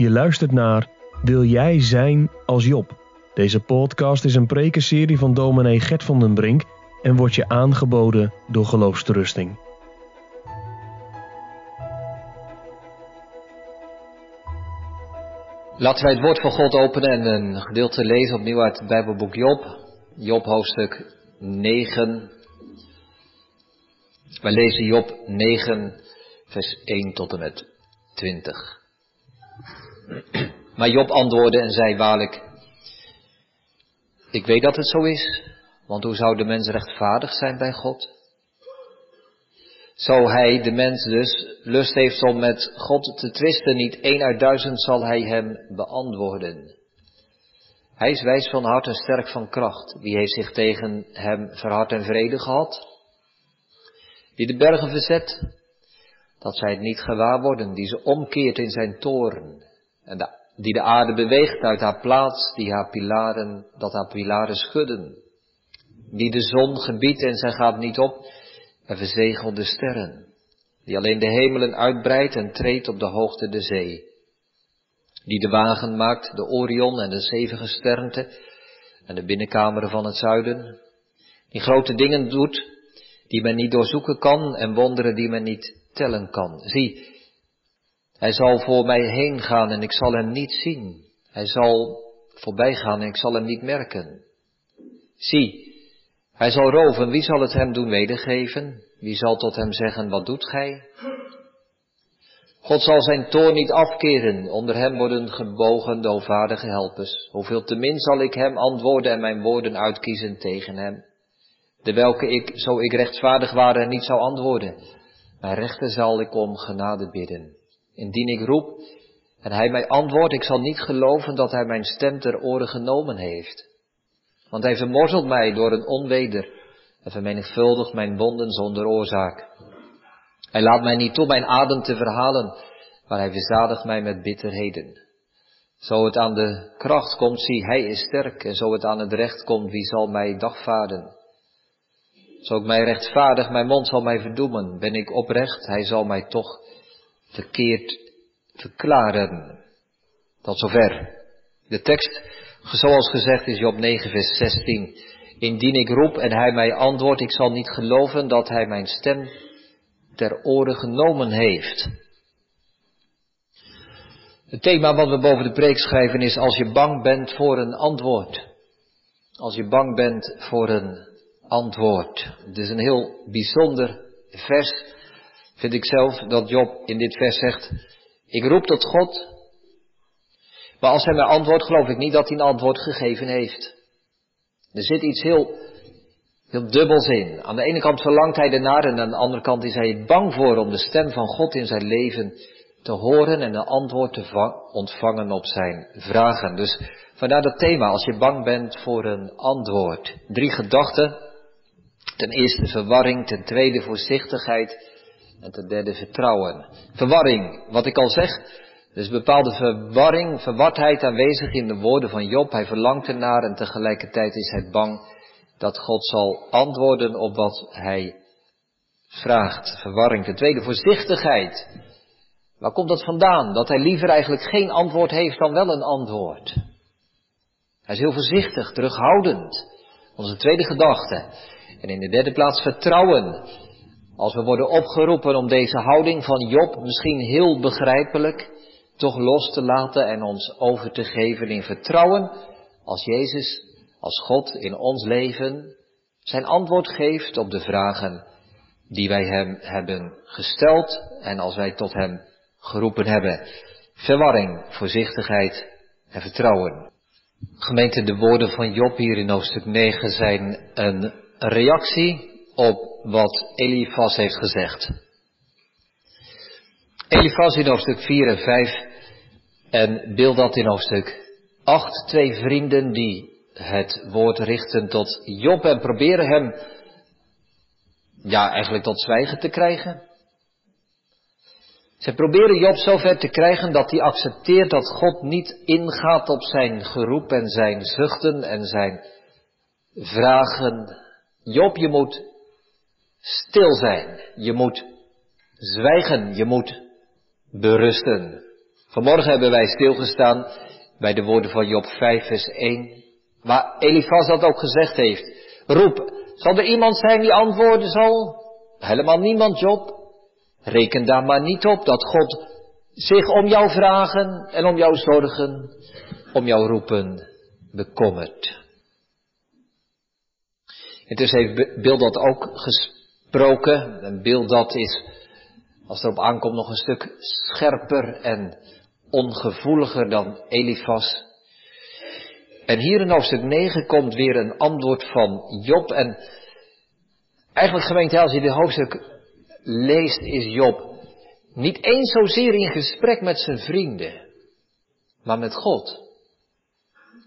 Je luistert naar Wil jij zijn als Job? Deze podcast is een prekenserie van dominee Gert van den Brink en wordt je aangeboden door Geloofsterusting. Laten wij het woord van God openen en een gedeelte lezen opnieuw uit het Bijbelboek Job. Job hoofdstuk 9. Wij lezen Job 9, vers 1 tot en met 20. Maar Job antwoordde en zei waarlijk, ik weet dat het zo is, want hoe zou de mens rechtvaardig zijn bij God? Zo hij, de mens dus, lust heeft om met God te twisten, niet één uit duizend zal hij hem beantwoorden. Hij is wijs van hart en sterk van kracht. Wie heeft zich tegen hem verhard en vrede gehad? Die de bergen verzet, dat zij het niet gewaar worden, die ze omkeert in zijn toren, en die de aarde beweegt uit haar plaats, die haar pilaren, dat haar pilaren schudden, die de zon gebiedt en zij gaat niet op, en verzegelt de sterren, die alleen de hemelen uitbreidt en treedt op de hoogte de zee, die de wagen maakt, de Orion en de zeven gesternte en de binnenkameren van het zuiden, die grote dingen doet, die men niet doorzoeken kan en wonderen die men niet tellen kan. Zie, hij zal voor mij heen gaan en ik zal hem niet zien. Hij zal voorbij gaan en ik zal hem niet merken. Zie, hij zal roven, wie zal het hem doen wedergeven? Wie zal tot hem zeggen, wat doet gij? God zal zijn toorn niet afkeren, onder hem worden gebogen de onvaardige helpers. Hoeveel te min zal ik hem antwoorden en mijn woorden uitkiezen tegen hem? De welke ik, zo ik rechtvaardig ware, niet zou antwoorden. Mijn rechter zal ik om genade bidden. Indien ik roep en hij mij antwoordt, ik zal niet geloven dat hij mijn stem ter oren genomen heeft. Want hij vermorzelt mij door een onweder en vermenigvuldigt mijn wonden zonder oorzaak. Hij laat mij niet toe mijn adem te verhalen, maar hij verzadigt mij met bitterheden. Zo het aan de kracht komt, zie, hij is sterk, en zo het aan het recht komt, wie zal mij dagvaarden? Zo ik mij rechtvaardig, mijn mond zal mij verdoemen. Ben ik oprecht, hij zal mij toch verkeerd verklaren. Tot zover. De tekst, zoals gezegd, is Job 9, vers 16. Indien ik roep en hij mij antwoordt, ik zal niet geloven dat hij mijn stem ter oren genomen heeft. Het thema wat we boven de preek schrijven is als je bang bent voor een antwoord. Als je bang bent voor een antwoord. Het is een heel bijzonder vers, vind ik zelf, dat Job in dit vers zegt, ik roep tot God, maar als hij mij antwoordt, geloof ik niet dat hij een antwoord gegeven heeft. Er zit iets heel, heel dubbels in. Aan de ene kant verlangt hij ernaar en aan de andere kant is hij bang voor om de stem van God in zijn leven te horen en een antwoord te ontvangen op zijn vragen. Dus vandaar dat thema, als je bang bent voor een antwoord. Drie gedachten. Ten eerste verwarring, ten tweede voorzichtigheid en ten derde vertrouwen. Verwarring, wat ik al zeg, er is bepaalde verwarring, verwardheid aanwezig in de woorden van Job. Hij verlangt ernaar en tegelijkertijd is hij bang dat God zal antwoorden op wat hij vraagt. Verwarring. Ten tweede voorzichtigheid. Waar komt dat vandaan? Dat hij liever eigenlijk geen antwoord heeft dan wel een antwoord. Hij is heel voorzichtig, terughoudend. Onze tweede gedachte. En in de derde plaats vertrouwen. Als we worden opgeroepen om deze houding van Job, misschien heel begrijpelijk, toch los te laten en ons over te geven in vertrouwen als Jezus, als God in ons leven zijn antwoord geeft op de vragen die wij Hem hebben gesteld en als wij tot Hem geroepen hebben. Verwarring, voorzichtigheid en vertrouwen. Gemeente, de woorden van Job hier in hoofdstuk 9 zijn een reactie op wat Elifas heeft gezegd. Elifas in hoofdstuk 4 en 5 en beeld dat in hoofdstuk 8, twee vrienden die het woord richten tot Job en proberen hem, ja, eigenlijk tot zwijgen te krijgen. Ze proberen Job zover te krijgen dat hij accepteert dat God niet ingaat op zijn geroep en zijn zuchten en zijn vragen. Job, je moet stil zijn. Je moet zwijgen. Je moet berusten. Vanmorgen hebben wij stilgestaan bij de woorden van Job 5, vers 1, waar Elifas dat ook gezegd heeft. Roep, zal er iemand zijn die antwoorden zal? Helemaal niemand, Job. Reken daar maar niet op dat God zich om jou vragen en om jou zorgen, om jou roepen, bekommert. En dus heeft dat ook gesproken. Een beeld dat is, als erop aankomt, nog een stuk scherper en ongevoeliger dan Elifas. En hier in hoofdstuk 9 komt weer een antwoord van Job. En eigenlijk gemeente, als je dit hoofdstuk leest, is Job niet eens zozeer in gesprek met zijn vrienden, maar met God.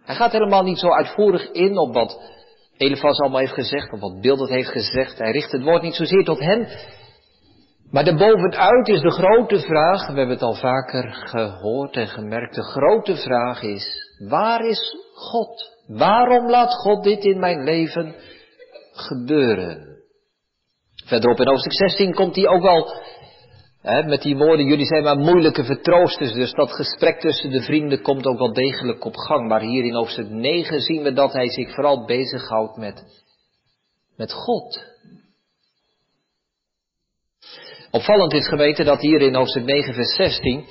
Hij gaat helemaal niet zo uitvoerig in op wat Elefas allemaal heeft gezegd, of wat Bilderd heeft gezegd. Hij richt het woord niet zozeer tot hen. Maar daarbovenuit is de grote vraag, we hebben het al vaker gehoord en gemerkt, de grote vraag is, waar is God? Waarom laat God dit in mijn leven gebeuren? Verderop in hoofdstuk 16 komt hij ook wel met die woorden, jullie zijn maar moeilijke vertroosters, dus dat gesprek tussen de vrienden komt ook wel degelijk op gang. Maar hier in hoofdstuk 9 zien we dat hij zich vooral bezighoudt met, met God. Opvallend is geweten dat hier in hoofdstuk 9 vers 16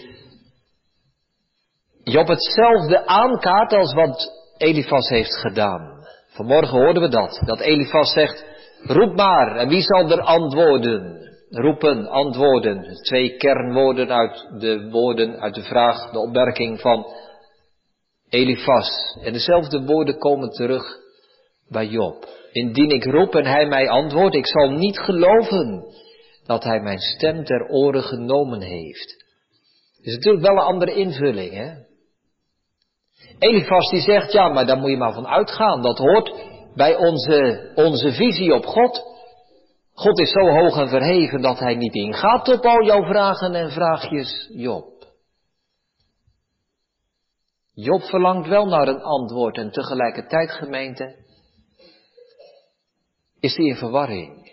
Job hetzelfde aankaart als wat Elifas heeft gedaan. Vanmorgen hoorden we dat, dat Elifas zegt, roep maar en wie zal er antwoorden? Roepen, antwoorden. Twee kernwoorden uit de woorden, uit de vraag, de opmerking van Elifas. En dezelfde woorden komen terug bij Job. Indien ik roep en hij mij antwoordt, ik zal niet geloven dat hij mijn stem ter oren genomen heeft. Is natuurlijk wel een andere invulling, hè? Elifas die zegt, ja, maar daar moet je maar van uitgaan. Dat hoort bij onze, onze visie op God. God is zo hoog en verheven dat hij niet ingaat op al jouw vragen en vraagjes, Job. Job verlangt wel naar een antwoord en tegelijkertijd, gemeente, is hij in verwarring.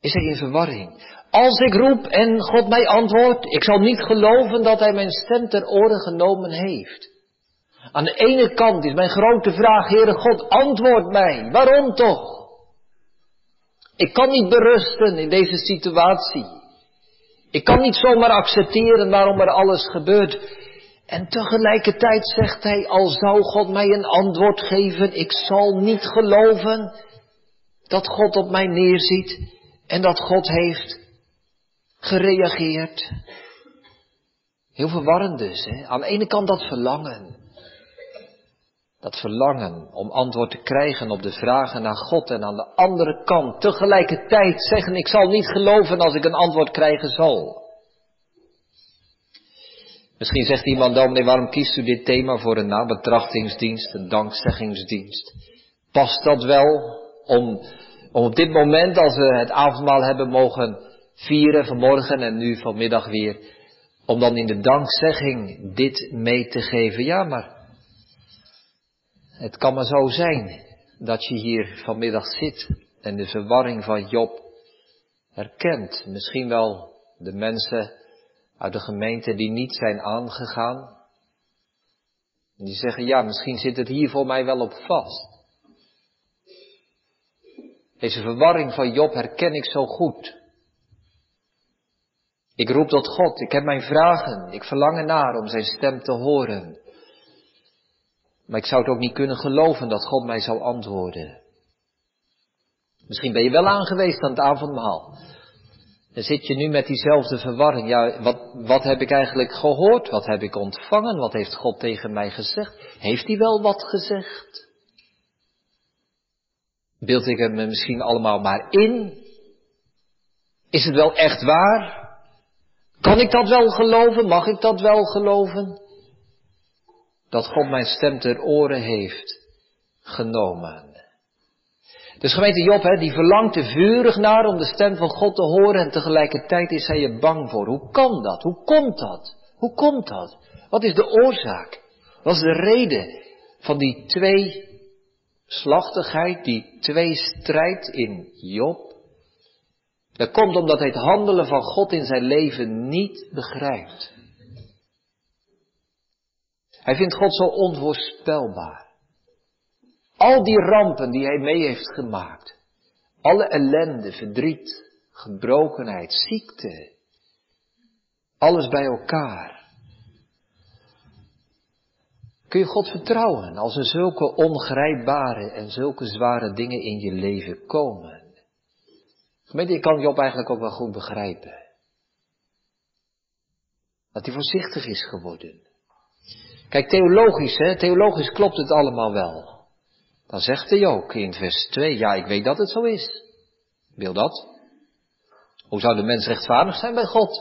Is hij in verwarring? Als ik roep en God mij antwoordt, ik zal niet geloven dat hij mijn stem ter oren genomen heeft. Aan de ene kant is mijn grote vraag, Heere God, antwoord mij. Waarom toch? Ik kan niet berusten in deze situatie. Ik kan niet zomaar accepteren waarom er alles gebeurt. En tegelijkertijd zegt hij, al zou God mij een antwoord geven, ik zal niet geloven dat God op mij neerziet en dat God heeft gereageerd. Heel verwarrend dus. Hè? Aan de ene kant dat verlangen. Dat verlangen om antwoord te krijgen op de vragen naar God en aan de andere kant tegelijkertijd zeggen ik zal niet geloven als ik een antwoord krijgen zal. Misschien zegt iemand dan, nee, waarom kiest u dit thema voor een nabetrachtingsdienst, een dankzeggingsdienst? Past dat wel om, om op dit moment, als we het avondmaal hebben mogen vieren vanmorgen en nu vanmiddag weer, om dan in de dankzegging dit mee te geven? Ja, maar het kan maar zo zijn dat je hier vanmiddag zit en de verwarring van Job herkent. Misschien wel de mensen uit de gemeente die niet zijn aangegaan. Die zeggen, ja, misschien zit het hier voor mij wel op vast. Deze verwarring van Job herken ik zo goed. Ik roep tot God, ik heb mijn vragen, ik verlang ernaar om zijn stem te horen. Maar ik zou het ook niet kunnen geloven dat God mij zou antwoorden. Misschien ben je wel aangeweest aan het avondmaal. Dan zit je nu met diezelfde verwarring. Ja, wat, wat heb ik eigenlijk gehoord? Wat heb ik ontvangen? Wat heeft God tegen mij gezegd? Heeft hij wel wat gezegd? Beeld ik het me misschien allemaal maar in? Is het wel echt waar? Kan ik dat wel geloven? Mag ik dat wel geloven? Dat God mijn stem ter oren heeft genomen. Dus gemeente Job, hè, die verlangt er vurig naar om de stem van God te horen en tegelijkertijd is hij er bang voor. Hoe kan dat? Hoe komt dat? Hoe komt dat? Wat is de oorzaak? Wat is de reden van die twee slachtigheid, die twee strijd in Job? Dat komt omdat hij het handelen van God in zijn leven niet begrijpt. Hij vindt God zo onvoorspelbaar. Al die rampen die hij mee heeft gemaakt. Alle ellende, verdriet, gebrokenheid, ziekte. Alles bij elkaar. Kun je God vertrouwen als er zulke ongrijpbare en zulke zware dingen in je leven komen? Gemeente, ik kan Job eigenlijk ook wel goed begrijpen. Dat hij voorzichtig is geworden. Kijk, theologisch, hè, theologisch klopt het allemaal wel. Dan zegt hij ook in vers 2, ja, ik weet dat het zo is. Wil dat? Hoe zou de mens rechtvaardig zijn bij God?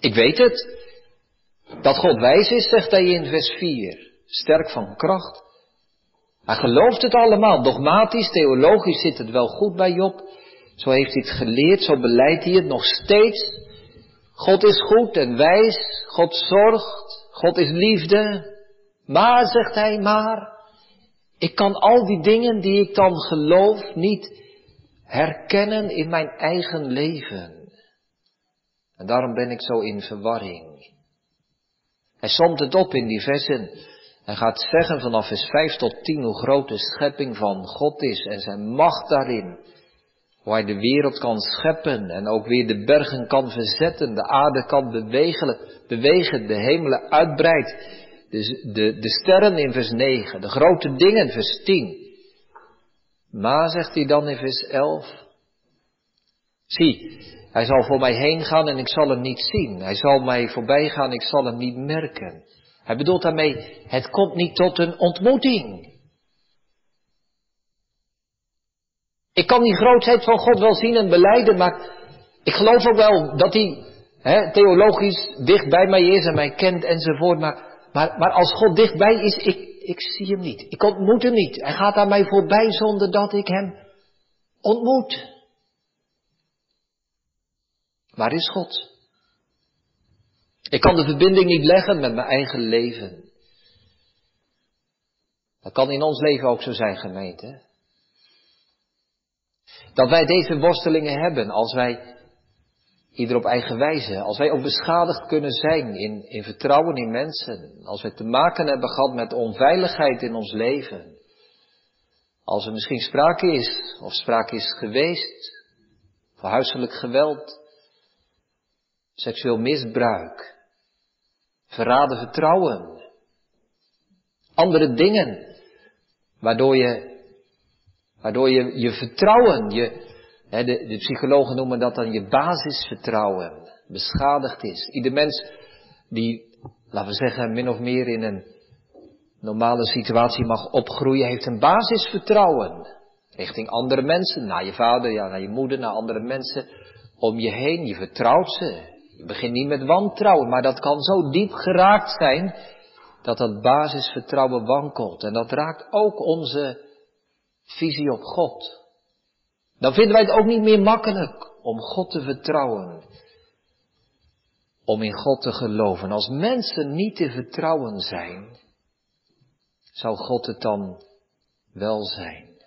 Ik weet het. Dat God wijs is, zegt hij in vers 4. Sterk van kracht. Hij gelooft het allemaal. Dogmatisch, theologisch zit het wel goed bij Job. Zo heeft hij het geleerd, zo beleidt hij het nog steeds. God is goed en wijs. God zorgt. God is liefde. Maar, zegt hij, maar. Ik kan al die dingen die ik dan geloof niet herkennen in mijn eigen leven. En daarom ben ik zo in verwarring. Hij somt het op in die versen. Hij gaat zeggen vanaf vers 5 tot 10 hoe groot de schepping van God is en zijn macht daarin. Hoe hij de wereld kan scheppen en ook weer de bergen kan verzetten, de aarde kan bewegen, bewegen de hemelen uitbreidt. De, de, de sterren in vers 9, de grote dingen vers 10. Maar, zegt hij dan in vers 11, zie, hij zal voor mij heen gaan en ik zal hem niet zien. Hij zal mij voorbij gaan, ik zal hem niet merken. Hij bedoelt daarmee, het komt niet tot een ontmoeting. Ik kan die grootheid van God wel zien en beleiden, maar ik geloof ook wel dat hij hè, theologisch dicht bij mij is en mij kent enzovoort. Maar, maar, maar als God dichtbij is, ik, ik zie hem niet. Ik ontmoet hem niet. Hij gaat aan mij voorbij zonder dat ik hem ontmoet. Waar is God? Ik kan de verbinding niet leggen met mijn eigen leven. Dat kan in ons leven ook zo zijn, gemeente. Dat wij deze worstelingen hebben als wij, ieder op eigen wijze, als wij ook beschadigd kunnen zijn in, in vertrouwen in mensen, als wij te maken hebben gehad met onveiligheid in ons leven, als er misschien sprake is of sprake is geweest van huiselijk geweld, seksueel misbruik, verraden vertrouwen, andere dingen, waardoor je, waardoor je je vertrouwen, je, hè, de, de psychologen noemen dat dan je basisvertrouwen, beschadigd is. Ieder mens die, laten we zeggen, min of meer in een normale situatie mag opgroeien, heeft een basisvertrouwen. Richting andere mensen, naar je vader, ja, naar je moeder, naar andere mensen om je heen. Je vertrouwt ze. Je begint niet met wantrouwen, maar dat kan zo diep geraakt zijn dat dat basisvertrouwen wankelt. En dat raakt ook onze visie op God. Dan vinden wij het ook niet meer makkelijk om God te vertrouwen. Om in God te geloven. Als mensen niet te vertrouwen zijn, zou God het dan wel zijn.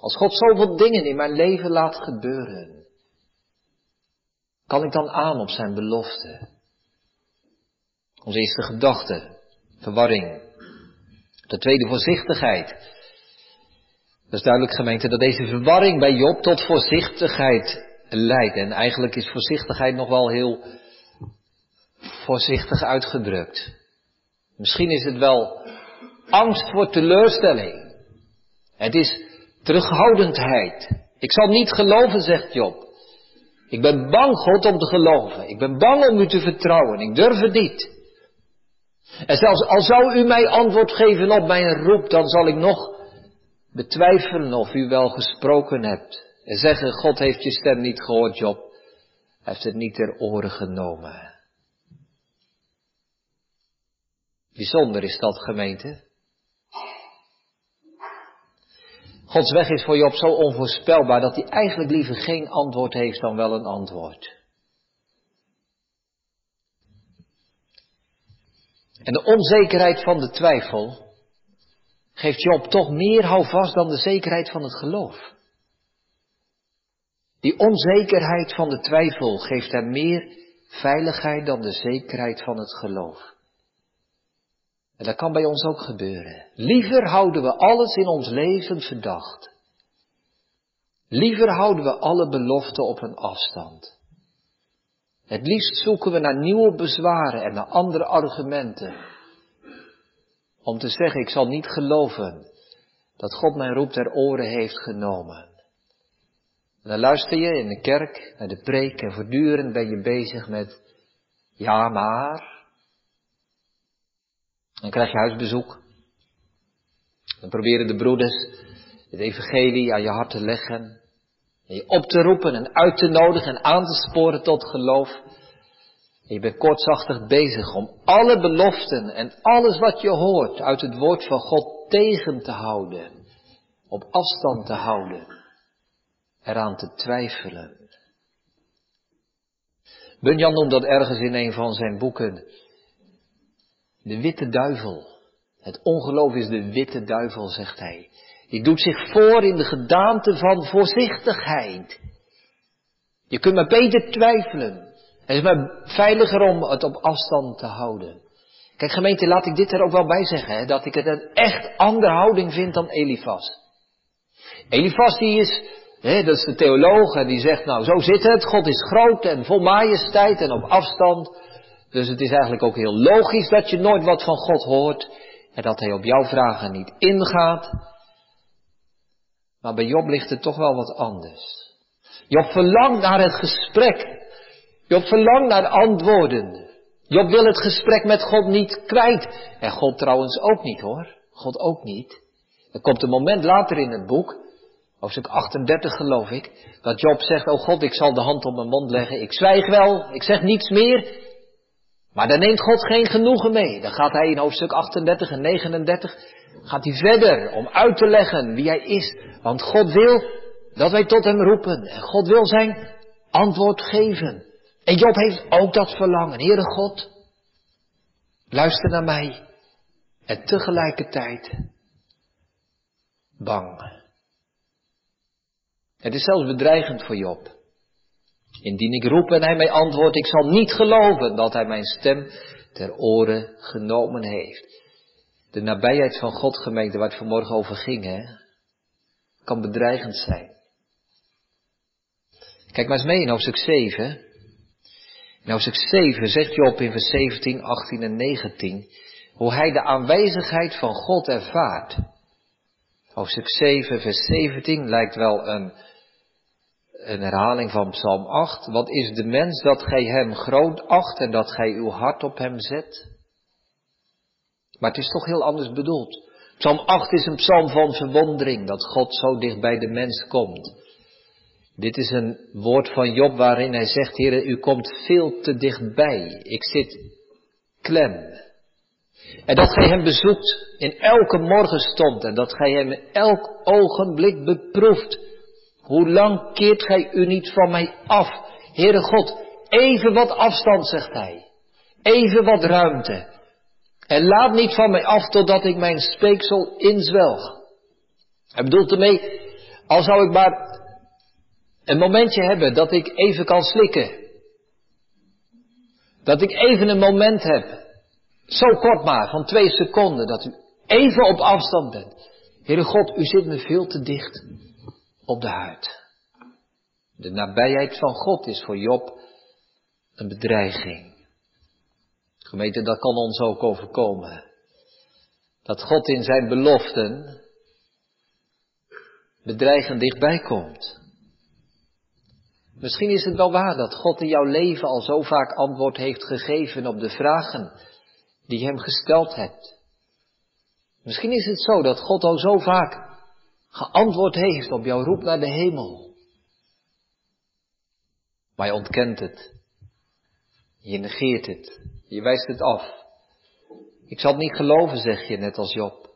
Als God zoveel dingen in mijn leven laat gebeuren, kan ik dan aan op zijn belofte? Onze eerste gedachte, verwarring. De tweede voorzichtigheid. Dat is duidelijk gemeente dat deze verwarring bij Job tot voorzichtigheid leidt. En eigenlijk is voorzichtigheid nog wel heel voorzichtig uitgedrukt. Misschien is het wel angst voor teleurstelling. Het is terughoudendheid. Ik zal niet geloven, zegt Job. Ik ben bang, God, om te geloven. Ik ben bang om u te vertrouwen. Ik durf het niet. En zelfs al zou u mij antwoord geven op mijn roep, dan zal ik nog betwijfelen of u wel gesproken hebt. En zeggen, God heeft je stem niet gehoord, Job. Hij heeft het niet ter oren genomen. Bijzonder is dat, gemeente. Gods weg is voor Job zo onvoorspelbaar dat hij eigenlijk liever geen antwoord heeft dan wel een antwoord. En de onzekerheid van de twijfel geeft Job toch meer houvast dan de zekerheid van het geloof. Die onzekerheid van de twijfel geeft hem meer veiligheid dan de zekerheid van het geloof. En dat kan bij ons ook gebeuren. Liever houden we alles in ons leven verdacht. Liever houden we alle beloften op een afstand. Het liefst zoeken we naar nieuwe bezwaren en naar andere argumenten. Om te zeggen, ik zal niet geloven dat God mijn roep ter oren heeft genomen. En dan luister je in de kerk naar de preek en voortdurend ben je bezig met ja maar. Dan krijg je huisbezoek. Dan proberen de broeders het evangelie aan je hart te leggen. En je op te roepen en uit te nodigen en aan te sporen tot geloof. Je bent kortzachtig bezig om alle beloften en alles wat je hoort uit het woord van God tegen te houden. Op afstand te houden. Eraan te twijfelen. Bunyan noemt dat ergens in een van zijn boeken. De witte duivel. Het ongeloof is de witte duivel, zegt hij. Die doet zich voor in de gedaante van voorzichtigheid. Je kunt maar beter twijfelen. Het is maar veiliger om het op afstand te houden. Kijk gemeente, laat ik dit er ook wel bij zeggen, hè, dat ik het een echt andere houding vind dan Elifas. Elifas die is, hè, dat is de theoloog, en die zegt nou zo zit het, God is groot en vol majesteit en op afstand. Dus het is eigenlijk ook heel logisch dat je nooit wat van God hoort en dat hij op jouw vragen niet ingaat. Maar bij Job ligt het toch wel wat anders. Job verlangt naar het gesprek. Job verlangt naar antwoorden. Job wil het gesprek met God niet kwijt. En God trouwens ook niet hoor. God ook niet. Er komt een moment later in het boek, hoofdstuk 38 geloof ik, dat Job zegt, oh God, ik zal de hand op mijn mond leggen. Ik zwijg wel, ik zeg niets meer. Maar daar neemt God geen genoegen mee. Dan gaat hij in hoofdstuk 38 en 39 gaat hij verder om uit te leggen wie hij is. Want God wil dat wij tot hem roepen. En God wil zijn antwoord geven. En Job heeft ook dat verlangen. Heere God, luister naar mij. En tegelijkertijd bang. Het is zelfs bedreigend voor Job. Indien ik roep en hij mij antwoordt, ik zal niet geloven dat hij mijn stem ter oren genomen heeft. De nabijheid van God, gemeente, waar het vanmorgen over ging, kan bedreigend zijn. Kijk maar eens mee in hoofdstuk 7. In hoofdstuk 7 zegt Job in vers 17, 18 en 19 hoe hij de aanwezigheid van God ervaart. Hoofdstuk 7, vers 17 lijkt wel een, een herhaling van Psalm 8. Wat is de mens dat gij hem groot acht en dat gij uw hart op hem zet? Maar het is toch heel anders bedoeld. Psalm 8 is een psalm van verwondering dat God zo dicht bij de mens komt. Dit is een woord van Job waarin hij zegt, Heer, u komt veel te dichtbij. Ik zit klem. En dat gij hem bezoekt in elke morgenstond en dat gij hem in elk ogenblik beproeft. Hoe lang keert gij u niet van mij af? Heere God, even wat afstand, zegt hij. Even wat ruimte. En laat niet van mij af totdat ik mijn speeksel inzwelg. Hij bedoelt ermee, al zou ik maar een momentje hebben dat ik even kan slikken. Dat ik even een moment heb. Zo kort maar, van twee seconden, dat u even op afstand bent. Heere God, u zit me veel te dicht op de huid. De nabijheid van God is voor Job een bedreiging. Gemeente, dat kan ons ook overkomen. Dat God in zijn beloften bedreigend dichtbij komt. Misschien is het wel waar dat God in jouw leven al zo vaak antwoord heeft gegeven op de vragen die hem gesteld hebt. Misschien is het zo dat God al zo vaak geantwoord heeft op jouw roep naar de hemel. Maar je ontkent het. Je negeert het. Je wijst het af. Ik zal het niet geloven, zeg je, net als Job.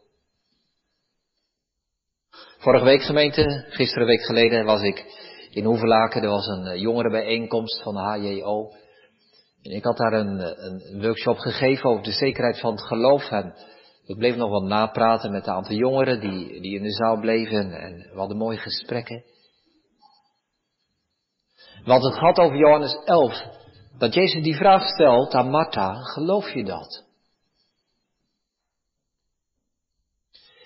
Vorige week gemeente, gisteren week geleden was ik in Hoevelaken. Er was een eh, jongerenbijeenkomst van de HJO. En ik had daar een, eh, een, workshop gegeven over de zekerheid van het geloof. En ik bleef nog wat napraten met een aantal jongeren die, die in de zaal bleven. En we hadden mooie gesprekken. We het gehad over Johannes 11 dat Jezus die vraag stelt aan Martha, geloof je dat?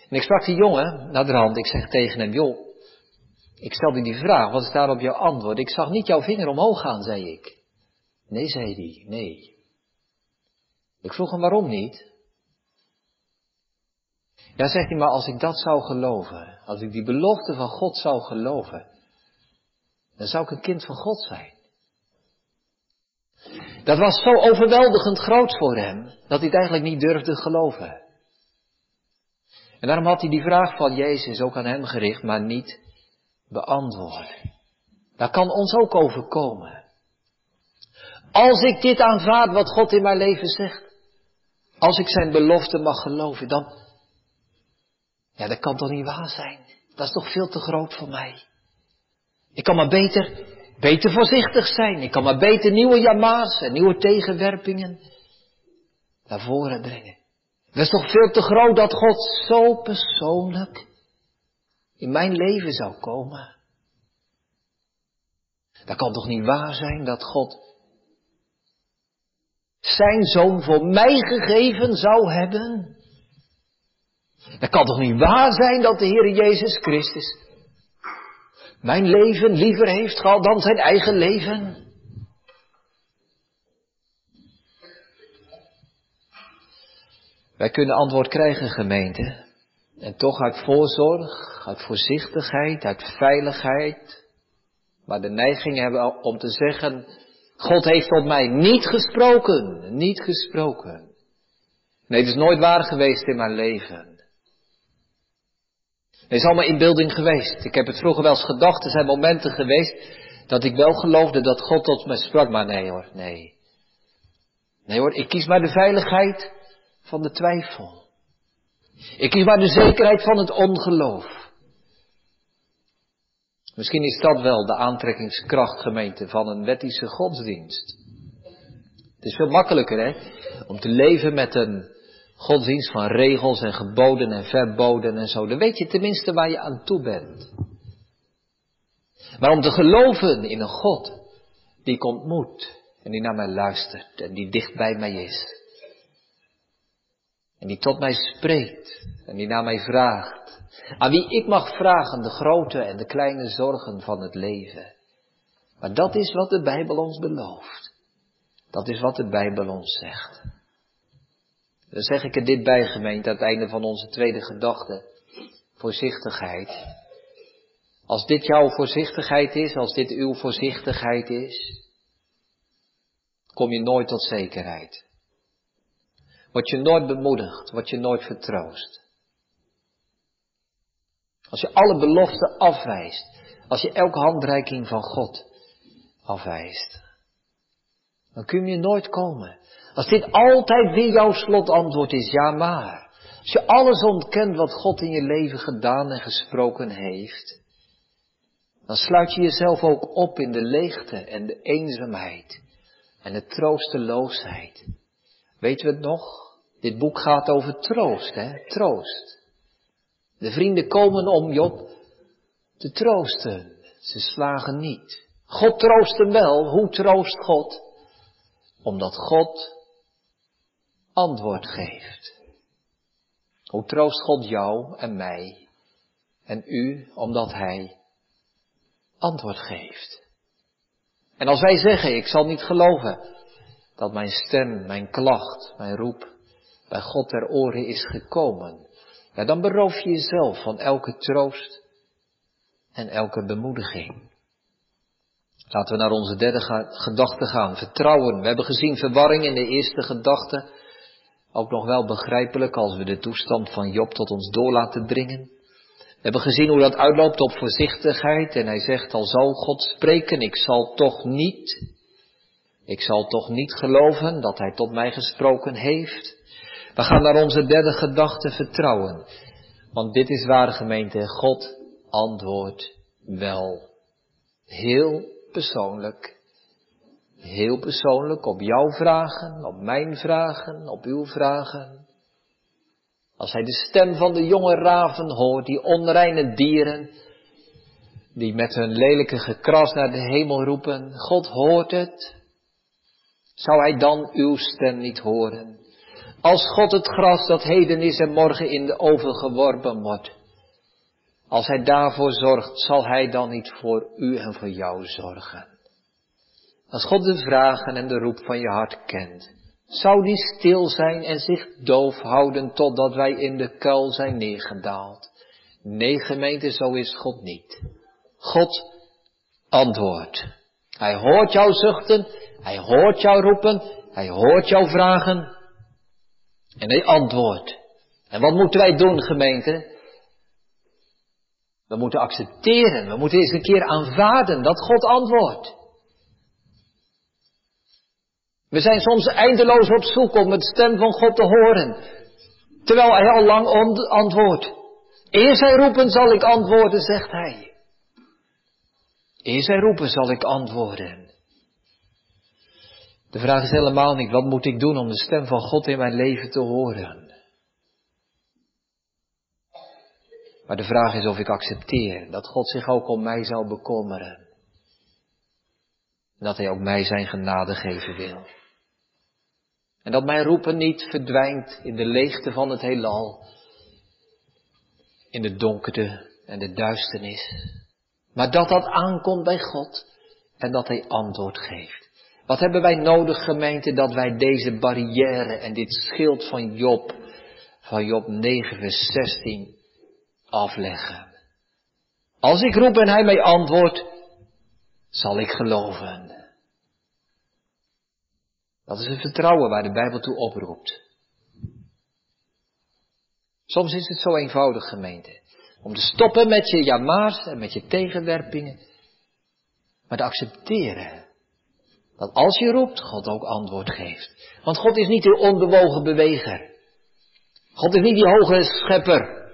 En ik sprak die jongen naar de hand. Ik zeg tegen hem, joh, ik stelde die vraag, wat is daarop jouw antwoord? Ik zag niet jouw vinger omhoog gaan, zei ik. Nee, zei hij, nee. Ik vroeg hem waarom niet. Ja, zegt hij, maar als ik dat zou geloven, als ik die belofte van God zou geloven, dan zou ik een kind van God zijn. Dat was zo overweldigend groot voor hem, dat hij het eigenlijk niet durfde geloven. En daarom had hij die vraag van Jezus ook aan hem gericht, maar niet beantwoord. Dat kan ons ook overkomen. Als ik dit aanvaard wat God in mijn leven zegt, als ik zijn belofte mag geloven, dan, ja, dat kan toch niet waar zijn? Dat is toch veel te groot voor mij? Ik kan maar beter, beter voorzichtig zijn. Ik kan maar beter nieuwe jama's en nieuwe tegenwerpingen naar voren brengen. Dat is toch veel te groot dat God zo persoonlijk in mijn leven zou komen. Dat kan toch niet waar zijn dat God zijn zoon voor mij gegeven zou hebben? Dat kan toch niet waar zijn dat de Heer Jezus Christus mijn leven liever heeft gehad dan zijn eigen leven? Wij kunnen antwoord krijgen, gemeente. En toch uit voorzorg, uit voorzichtigheid, uit veiligheid. Maar de neiging hebben om te zeggen, God heeft tot mij niet gesproken, niet gesproken. Nee, het is nooit waar geweest in mijn leven. Het is allemaal inbeelding geweest. Ik heb het vroeger wel eens gedacht, er zijn momenten geweest dat ik wel geloofde dat God tot me sprak, maar nee hoor, nee. Nee hoor, ik kies maar de veiligheid van de twijfel. Ik kies maar de zekerheid van het ongeloof. Misschien is dat wel de aantrekkingskracht, gemeente, van een wettische godsdienst. Het is veel makkelijker, hè, om te leven met een godsdienst van regels en geboden en verboden en zo. Dan weet je tenminste waar je aan toe bent. Maar om te geloven in een God die ik ontmoet en die naar mij luistert en die dicht bij mij is. En die tot mij spreekt en die naar mij vraagt. Aan wie ik mag vragen de grote en de kleine zorgen van het leven. Maar dat is wat de Bijbel ons belooft. Dat is wat de Bijbel ons zegt. Dan zeg ik er dit bij, gemeente, aan het einde van onze tweede gedachte. Voorzichtigheid. Als dit jouw voorzichtigheid is, als dit uw voorzichtigheid is, kom je nooit tot zekerheid. Word je nooit bemoedigd, word je nooit vertroost. Als je alle beloften afwijst, als je elke handreiking van God afwijst, dan kun je nooit komen. Als dit altijd weer jouw slotantwoord is, ja maar. Als je alles ontkent wat God in je leven gedaan en gesproken heeft, dan sluit je jezelf ook op in de leegte en de eenzaamheid en de troosteloosheid. Weet we het nog? Dit boek gaat over troost, hè? Troost. De vrienden komen om Job te troosten. Ze slagen niet. God troost hem wel. Hoe troost God? Omdat God antwoord geeft. Hoe troost God jou en mij en u, omdat Hij antwoord geeft. En als wij zeggen, ik zal niet geloven dat mijn stem, mijn klacht, mijn roep bij God ter oren is gekomen, ja, dan beroof je jezelf van elke troost en elke bemoediging. Laten we naar onze derde gedachte gaan. Vertrouwen. We hebben gezien verwarring in de eerste gedachte. Ook nog wel begrijpelijk als we de toestand van Job tot ons door laten dringen. We hebben gezien hoe dat uitloopt op voorzichtigheid. En hij zegt, al zal God spreken, ik zal toch niet, ik zal toch niet geloven dat hij tot mij gesproken heeft. We gaan naar onze derde gedachte vertrouwen. Want dit is waar gemeente, God antwoordt wel. Heel persoonlijk. Heel persoonlijk op jouw vragen, op mijn vragen, op uw vragen. Als hij de stem van de jonge raven hoort, die onreine dieren, die met hun lelijke gekras naar de hemel roepen, God hoort het. Zou hij dan uw stem niet horen? Als God het gras dat heden is en morgen in de oven geworpen wordt, als Hij daarvoor zorgt, zal Hij dan niet voor u en voor jou zorgen? Als God de vragen en de roep van je hart kent, zou die stil zijn en zich doof houden totdat wij in de kuil zijn neergedaald? Nee, gemeente, zo is God niet. God antwoordt. Hij hoort jou zuchten, hij hoort jou roepen, hij hoort jou vragen en hij antwoordt. En wat moeten wij doen, gemeente? We moeten accepteren, we moeten eens een keer aanvaarden dat God antwoordt. We zijn soms eindeloos op zoek om het stem van God te horen, terwijl Hij al lang antwoordt. Eerst Hij roepen zal ik antwoorden, zegt Hij. Eerst Hij roepen zal ik antwoorden. De vraag is helemaal niet, wat moet ik doen om de stem van God in mijn leven te horen? Maar de vraag is of ik accepteer dat God zich ook om mij zal bekommeren. En dat Hij ook mij zijn genade geven wil. En dat mijn roepen niet verdwijnt in de leegte van het heelal, in de donkerte en de duisternis, maar dat dat aankomt bij God en dat Hij antwoord geeft. Wat hebben wij nodig, gemeente, dat wij deze barrière en dit schild van Job, van Job 9, vers 16, afleggen? Als ik roep en Hij mij antwoordt, zal ik geloven. Dat is het vertrouwen waar de Bijbel toe oproept. Soms is het zo eenvoudig, gemeente, om te stoppen met je jamaars en met je tegenwerpingen, maar te accepteren dat als je roept, God ook antwoord geeft. Want God is niet de onbewogen beweger. God is niet die hoge schepper.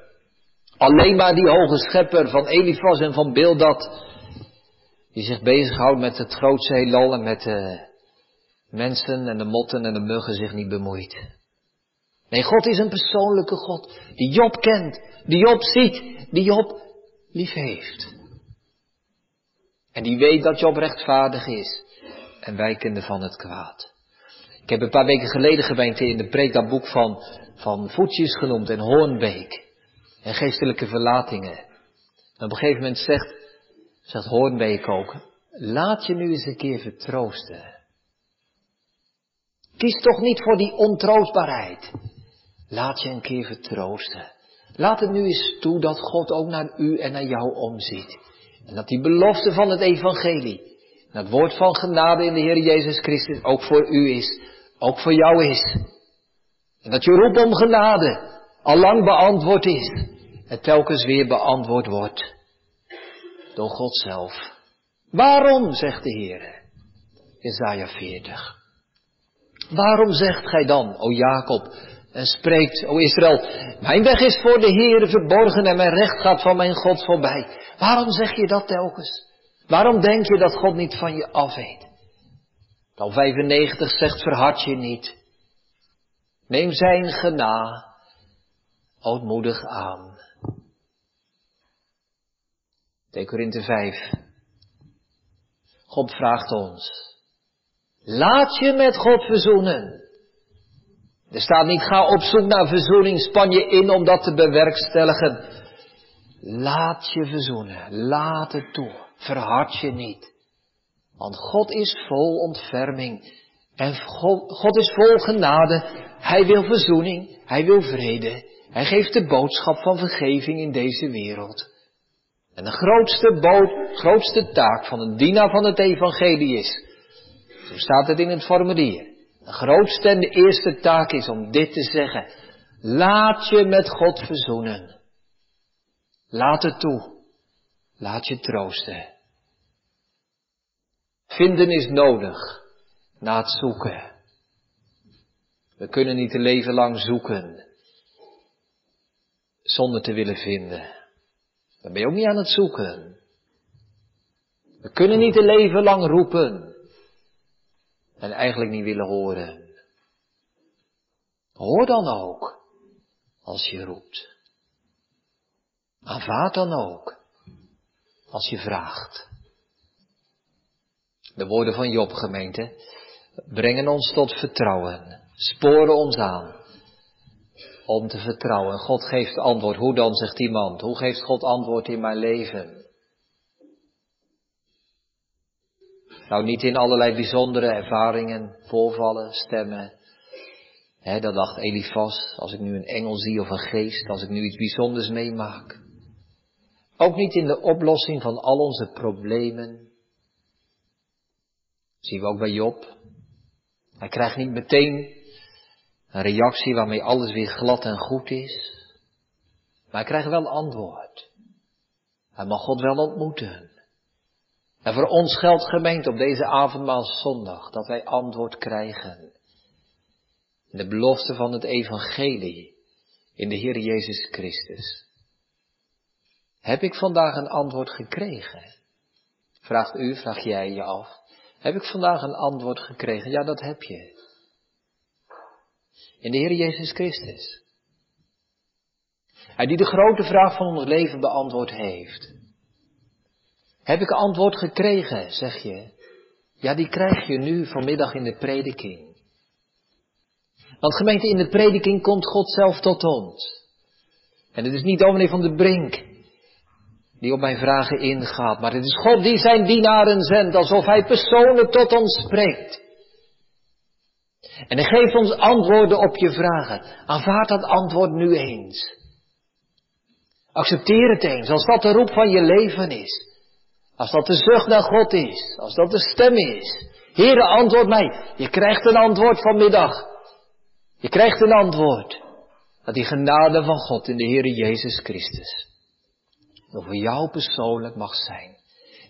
Alleen maar die hoge schepper van Elifas en van Bildad. Die zich bezighoudt met het grootste heelal en met de mensen en de motten en de muggen zich niet bemoeit. Nee, God is een persoonlijke God. Die Job kent. Die Job ziet. Die Job lief heeft. En die weet dat Job rechtvaardig is en wijkende van het kwaad. Ik heb een paar weken geleden gemeente in de preek dat boek van, van Voetjes genoemd en Hoornbeek. En geestelijke verlatingen. En op een gegeven moment zegt, zegt Hoornbeek ook, laat je nu eens een keer vertroosten. Kies toch niet voor die ontroostbaarheid. Laat je een keer vertroosten. Laat het nu eens toe dat God ook naar u en naar jou omziet. En dat die belofte van het evangelie, het woord van genade in de Heer Jezus Christus ook voor u is, ook voor jou is. En dat je roep om genade al lang beantwoord is en telkens weer beantwoord wordt door God zelf. Waarom, zegt de Heer, Isaiah 40. Waarom zegt gij dan, o Jacob, en spreekt, o Israël, mijn weg is voor de Heer verborgen en mijn recht gaat van mijn God voorbij. Waarom zeg je dat telkens? Waarom denk je dat God niet van je af? Al 95 zegt verhard je niet. Neem zijn gena ootmoedig aan. 2 Korinthe 5. God vraagt ons. Laat je met God verzoenen. Er staat niet ga op zoek naar verzoening, span je in om dat te bewerkstelligen. Laat je verzoenen, laat het toe. Verhard je niet. Want God is vol ontferming. En God, is vol genade. Hij wil verzoening. Hij wil vrede. Hij geeft de boodschap van vergeving in deze wereld. En de grootste, bood, grootste taak van een dienaar van het evangelie is, zo staat het in het formulier, de grootste en de eerste taak is om dit te zeggen. Laat je met God verzoenen. Laat het toe. Laat je troosten. Vinden is nodig na het zoeken. We kunnen niet een leven lang zoeken zonder te willen vinden. Dan ben je ook niet aan het zoeken. We kunnen niet een leven lang roepen en eigenlijk niet willen horen. Hoor dan ook als je roept. Aanvaard dan ook als je vraagt. De woorden van Job, gemeente, brengen ons tot vertrouwen, sporen ons aan om te vertrouwen. God geeft antwoord. Hoe dan, zegt iemand? Hoe geeft God antwoord in mijn leven? Nou, niet in allerlei bijzondere ervaringen, voorvallen, stemmen. He, dat dacht Elifas, als ik nu een engel zie of een geest, als ik nu iets bijzonders meemaak. Ook niet in de oplossing van al onze problemen. zien we ook bij Job. Hij krijgt niet meteen een reactie waarmee alles weer glad en goed is. Maar hij krijgt wel antwoord. Hij mag God wel ontmoeten. En voor ons geldt gemeente op deze avondmaalszondag dat wij antwoord krijgen. In de belofte van het evangelie in de Heer Jezus Christus. Heb ik vandaag een antwoord gekregen? Vraagt u, vraag jij je af. Heb ik vandaag een antwoord gekregen? Ja, dat heb je. In de Heer Jezus Christus. Hij die de grote vraag van ons leven beantwoord heeft. Heb ik antwoord gekregen, zeg je? Ja, die krijg je nu vanmiddag in de prediking. Want gemeente, in de prediking komt God zelf tot ons. En het is niet dominee van de Brink die op mijn vragen ingaat, maar het is God die zijn dienaren zendt, alsof hij persoonlijk tot ons spreekt. En hij geeft ons antwoorden op je vragen. Aanvaard dat antwoord nu eens. Accepteer het eens, als dat de roep van je leven is. Als dat de zucht naar God is, als dat de stem is. Heere, antwoord mij. Je krijgt een antwoord vanmiddag. Je krijgt een antwoord. Dat die genade van God in de Heere Jezus Christus over jou persoonlijk mag zijn.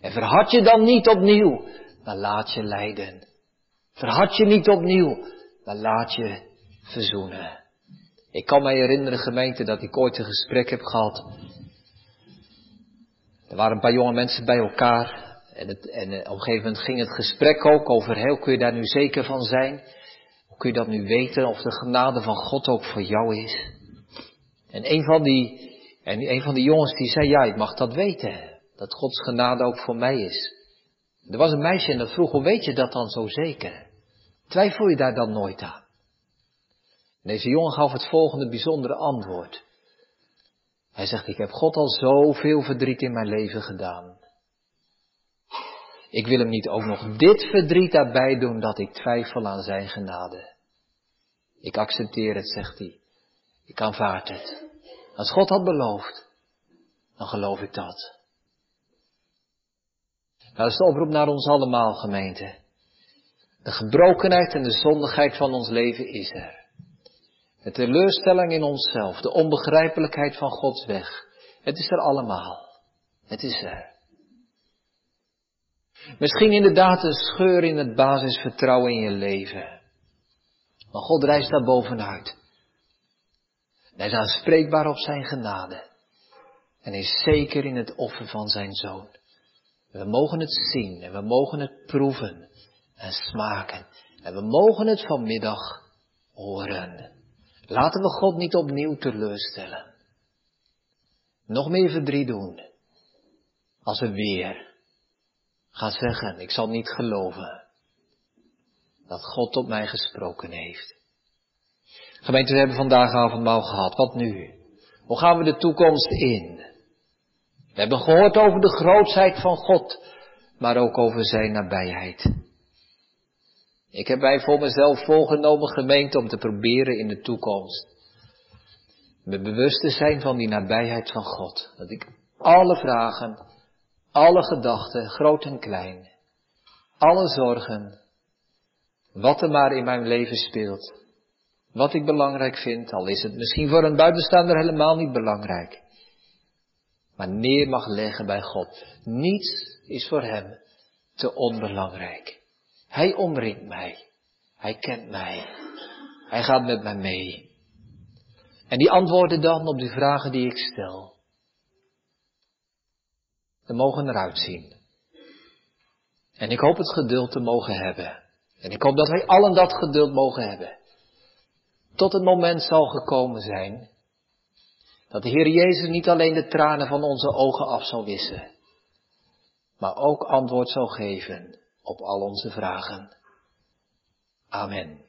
En verhard je dan niet opnieuw, maar laat je leiden. Verhard je niet opnieuw, maar laat je verzoenen. Ik kan mij herinneren, gemeente, dat ik ooit een gesprek heb gehad. Er waren een paar jonge mensen bij elkaar. En, het, en eh, op een gegeven moment ging het gesprek ook over, heel kun je daar nu zeker van zijn? Hoe kun je dat nu weten, of de genade van God ook voor jou is? En een van die, en een van die jongens die zei, ja, ik mag dat weten. Dat Gods genade ook voor mij is. Er was een meisje en dat vroeg, hoe weet je dat dan zo zeker? Twijfel je daar dan nooit aan? Deze jongen gaf het volgende bijzondere antwoord. Hij zegt, ik heb God al zoveel verdriet in mijn leven gedaan. Ik wil hem niet ook nog dit verdriet daarbij doen dat ik twijfel aan zijn genade. Ik accepteer het, zegt hij. Ik aanvaard het. Als God had beloofd, dan geloof ik dat. Dat is de oproep naar ons allemaal, gemeente. De gebrokenheid en de zondigheid van ons leven is er. De teleurstelling in onszelf, de onbegrijpelijkheid van Gods weg. Het is er allemaal. Het is er. Misschien inderdaad een scheur in het basisvertrouwen in je leven. Maar God reist daar bovenuit. Hij is aanspreekbaar op zijn genade. En is zeker in het offer van zijn zoon. We mogen het zien en we mogen het proeven en smaken. En we mogen het vanmiddag horen. Laten we God niet opnieuw teleurstellen. Nog meer verdriet doen. Als we weer gaan zeggen, ik zal niet geloven dat God op mij gesproken heeft. Gemeente, we hebben vandaag avondmaal gehad. Wat nu? Hoe gaan we de toekomst in? We hebben gehoord over de grootheid van God, maar ook over zijn nabijheid. Ik heb mij voor mezelf voorgenomen, gemeente, om te proberen in de toekomst me bewust te zijn van die nabijheid van God. Dat ik alle vragen, alle gedachten, groot en klein, alle zorgen, wat er maar in mijn leven speelt, wat ik belangrijk vind, al is het misschien voor een buitenstaander helemaal niet belangrijk, maar neer mag leggen bij God. Niets is voor Hem te onbelangrijk. Hij omringt mij. Hij kent mij. Hij gaat met mij mee. En die antwoorden dan op de vragen die ik stel. We mogen eruit zien. En ik hoop het geduld te mogen hebben. En ik hoop dat wij allen dat geduld mogen hebben. Tot het moment zal gekomen zijn dat de Heer Jezus niet alleen de tranen van onze ogen af zal wissen, maar ook antwoord zal geven op al onze vragen. Amen.